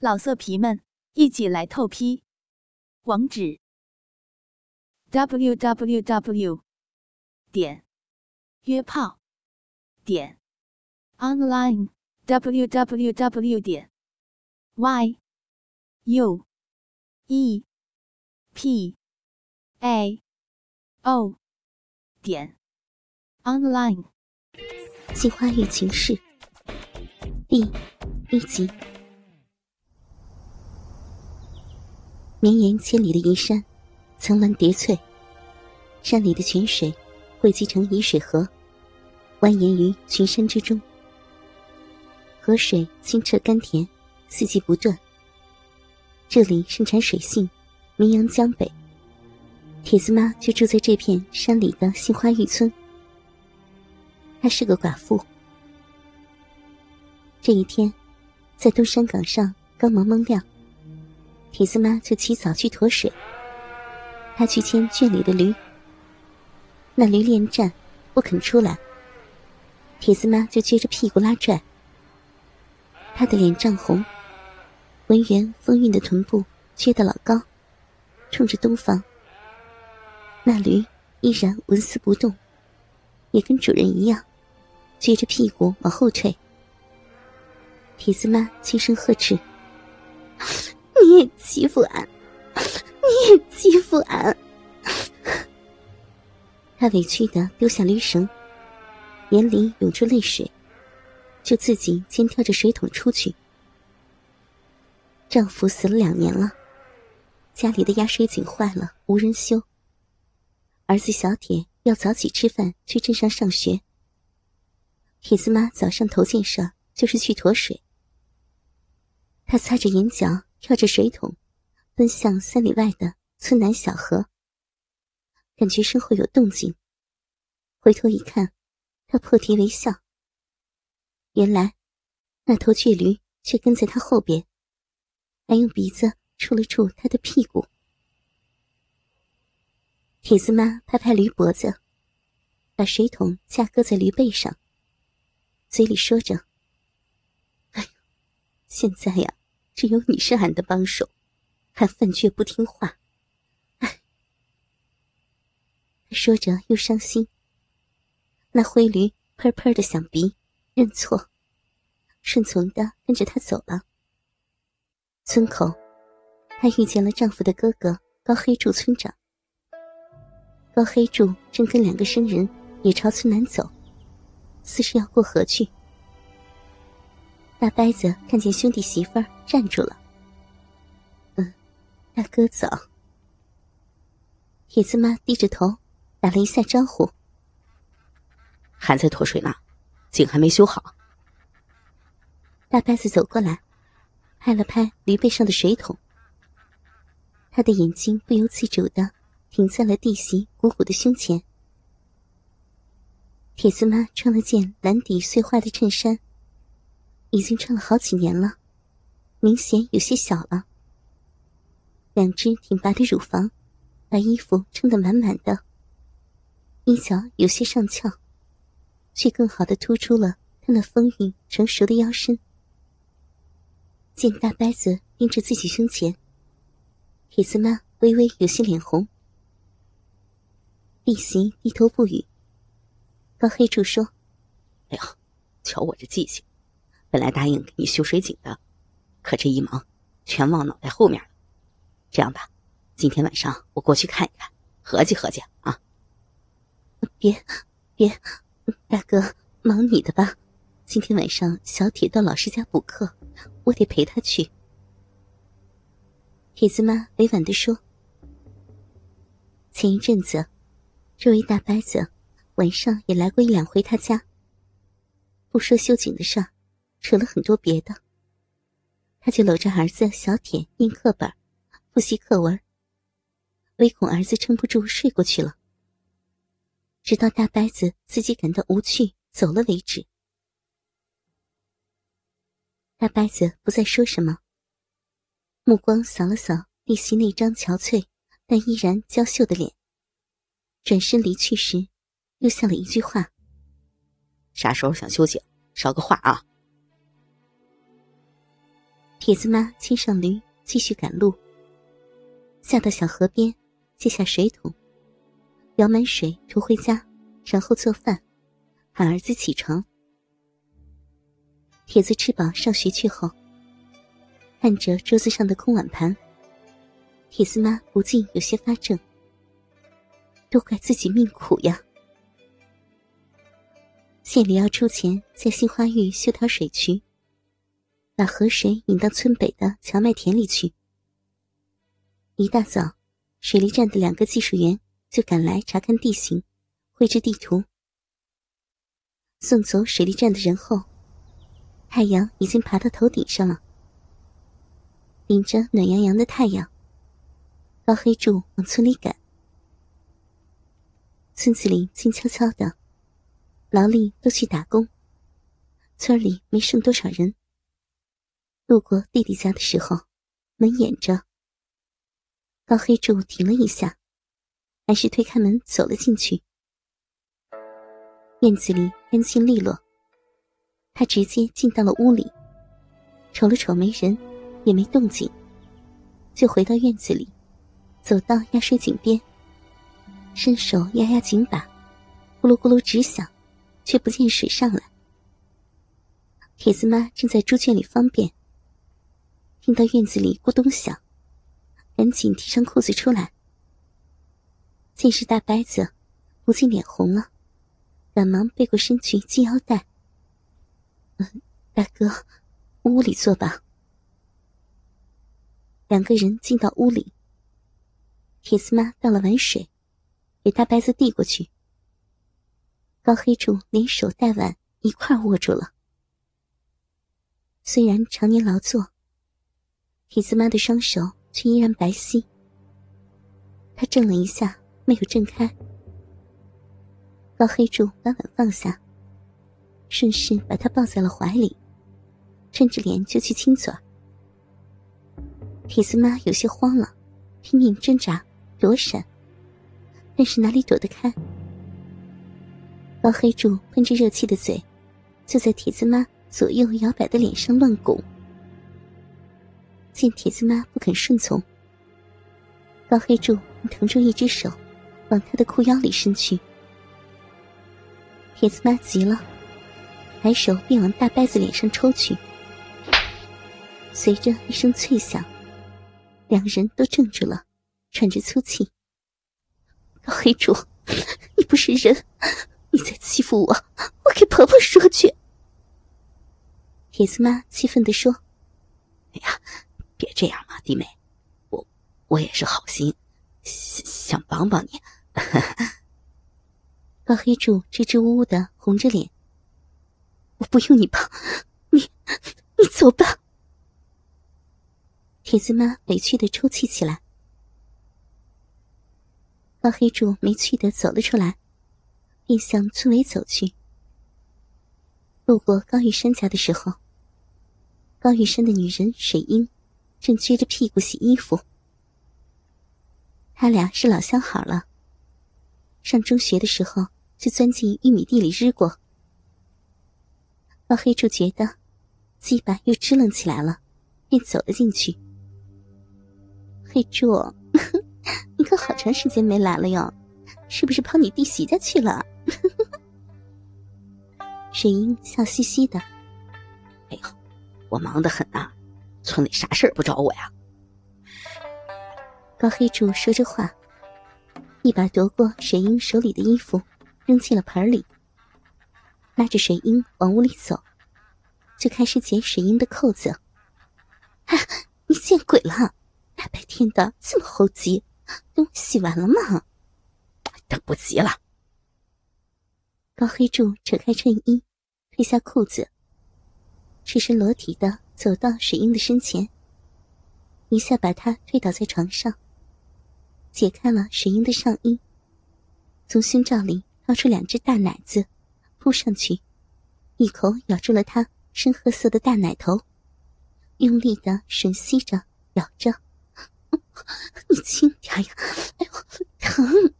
老色皮们，一起来透批！网址：w w w 点约炮点 online w w w 点 y u e p a o 点 online。《杏花与情事》第一集。绵延千里的宜山，层峦叠翠，山里的泉水汇集成沂水河，蜿蜒于群山之中。河水清澈甘甜，四季不断。这里盛产水杏，名扬江北。铁子妈就住在这片山里的杏花峪村。她是个寡妇。这一天，在东山岗上刚蒙蒙亮。铁丝妈就起早去驮水。她去牵圈里的驴，那驴恋战，不肯出来。铁丝妈就撅着屁股拉拽。她的脸涨红，浑圆丰韵的臀部撅得老高，冲着东方。那驴依然纹丝不动，也跟主人一样，撅着屁股往后退。铁丝妈轻声呵斥。你也欺负俺，你也欺负俺。他委屈的丢下驴绳，眼里涌出泪水，就自己肩挑着水桶出去。丈夫死了两年了，家里的压水井坏了，无人修。儿子小铁要早起吃饭，去镇上上学。铁丝妈早上头件事就是去驮水。她擦着眼角。跳着水桶，奔向三里外的村南小河。感觉身后有动静，回头一看，他破涕为笑。原来，那头倔驴却跟在他后边，还用鼻子触了触他的屁股。铁丝妈拍拍驴脖子，把水桶架搁在驴背上，嘴里说着：“哎呀，现在呀。”只有你是俺的帮手，还犯倔不听话。哎，说着又伤心。那灰驴喷喷的响鼻，认错，顺从的跟着他走了。村口，她遇见了丈夫的哥哥高黑柱村长。高黑柱正跟两个生人也朝村南走，似是要过河去。大伯子看见兄弟媳妇儿站住了。嗯，大哥早。铁子妈低着头，打了一下招呼。还在脱水呢，井还没修好。大伯子走过来，拍了拍驴背上的水桶。他的眼睛不由自主的停在了弟媳鼓鼓的胸前。铁子妈穿了件蓝底碎花的衬衫。已经穿了好几年了，明显有些小了。两只挺拔的乳房，把衣服撑得满满的。衣角有些上翘，却更好的突出了她那丰腴成熟的腰身。见大伯子盯着自己胸前，铁丝妈微微有些脸红。弟媳低头不语。高黑柱说：“哎呀，瞧我这记性！”本来答应给你修水井的，可这一忙，全忘脑袋后面了。这样吧，今天晚上我过去看一看，合计合计啊。别，别，大哥，忙你的吧。今天晚上小铁到老师家补课，我得陪他去。铁子妈委婉的说。前一阵子，这位大伯子晚上也来过一两回他家。不说修井的事儿。扯了很多别的，他就搂着儿子小铁念课本，复习课文，唯恐儿子撑不住睡过去了。直到大伯子自己感到无趣走了为止。大伯子不再说什么，目光扫了扫弟媳那张憔悴但依然娇秀的脸，转身离去时，又下了一句话：“啥时候想休息，捎个话啊。”铁子妈牵上驴，继续赶路。下到小河边，接下水桶，舀满水驮回家，然后做饭，喊儿子起床。铁子吃饱上学去后，看着桌子上的空碗盘，铁丝妈不禁有些发怔。都怪自己命苦呀！县里要出钱在杏花峪修条水渠，把河水引到村北的荞麦田里去。一大早，水利站的两个技术员就赶来查看地形，绘制地图。送走水利站的人后，太阳已经爬到头顶上了。顶着暖洋洋的太阳，高黑柱往村里赶。村子里静悄悄的，劳力都去打工，村里没剩多少人。路过弟弟家的时候，门掩着。高黑柱停了一下，还是推开门走了进去。院子里干净利落，他直接进到了屋里，瞅了瞅没人，也没动静，就回到院子里，走到压水井边。伸手压压井把，咕噜咕噜直响，却不见水上来。铁子妈正在猪圈里方便，听到院子里咕咚响，赶紧提上裤子出来。见是大伯子，不禁脸红了，赶忙背过身去系腰带。嗯，大哥，屋里坐吧。两个人进到屋里，铁丝妈倒了碗水。给大白子递过去，高黑柱连手带碗一块握住了。虽然常年劳作，铁子妈的双手却依然白皙。他怔了一下，没有挣开。老黑柱把碗放下，顺势把他抱在了怀里，撑着脸就去亲嘴。铁子妈有些慌了，拼命挣扎躲闪。但是哪里躲得开？老黑柱喷着热气的嘴，就在铁子妈左右摇摆的脸上乱拱。见铁子妈不肯顺从，高黑柱腾出一只手，往他的裤腰里伸去。铁子妈急了，抬手便往大伯子脸上抽去。随着一声脆响，两人都怔住了，喘着粗气。黑柱，你不是人，你在欺负我，我给婆婆说去。铁子妈气愤地说：“哎呀，别这样嘛，弟妹，我我也是好心，想想帮帮你。”高黑柱支支吾吾的红着脸：“我不用你帮，你你走吧。”铁子妈委屈的抽泣起来。高黑柱没趣的走了出来，便向村尾走去。路过高玉山家的时候，高玉山的女人水英正撅着屁股洗衣服。他俩是老相好了，上中学的时候就钻进玉米地里日过。老黑柱觉得鸡巴又支棱起来了，便走了进去。黑柱。你可好长时间没来了哟，是不是跑你弟媳家去了？水英笑嘻嘻的。哎呦，我忙得很啊，村里啥事儿不找我呀？高黑柱说着话，一把夺过水英手里的衣服，扔进了盆里，拉着水英往屋里走，就开始解水英的扣子。啊，你见鬼了！大白天的这么猴急。等我洗完了吗？等不及了。高黑柱扯开衬衣，褪下裤子，赤身裸体的走到水英的身前，一下把她推倒在床上，解开了水英的上衣，从胸罩里掏出两只大奶子，扑上去，一口咬住了她深褐色的大奶头，用力的吮吸着，咬着。你轻点呀！哎呦，疼！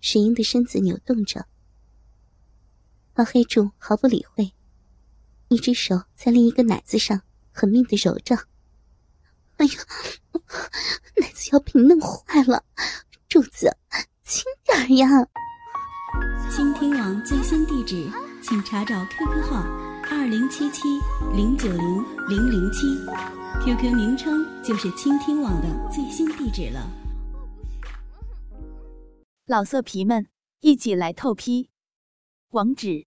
水英的身子扭动着，高黑柱毫不理会，一只手在另一个奶子上狠命的揉着。哎呀，奶子要被你弄坏了，柱子轻点呀！倾听网最新地址，请查找 QQ 号二零七七零九零零零七，QQ 名称就是倾听网的最新地址了。老色皮们，一起来透批！网址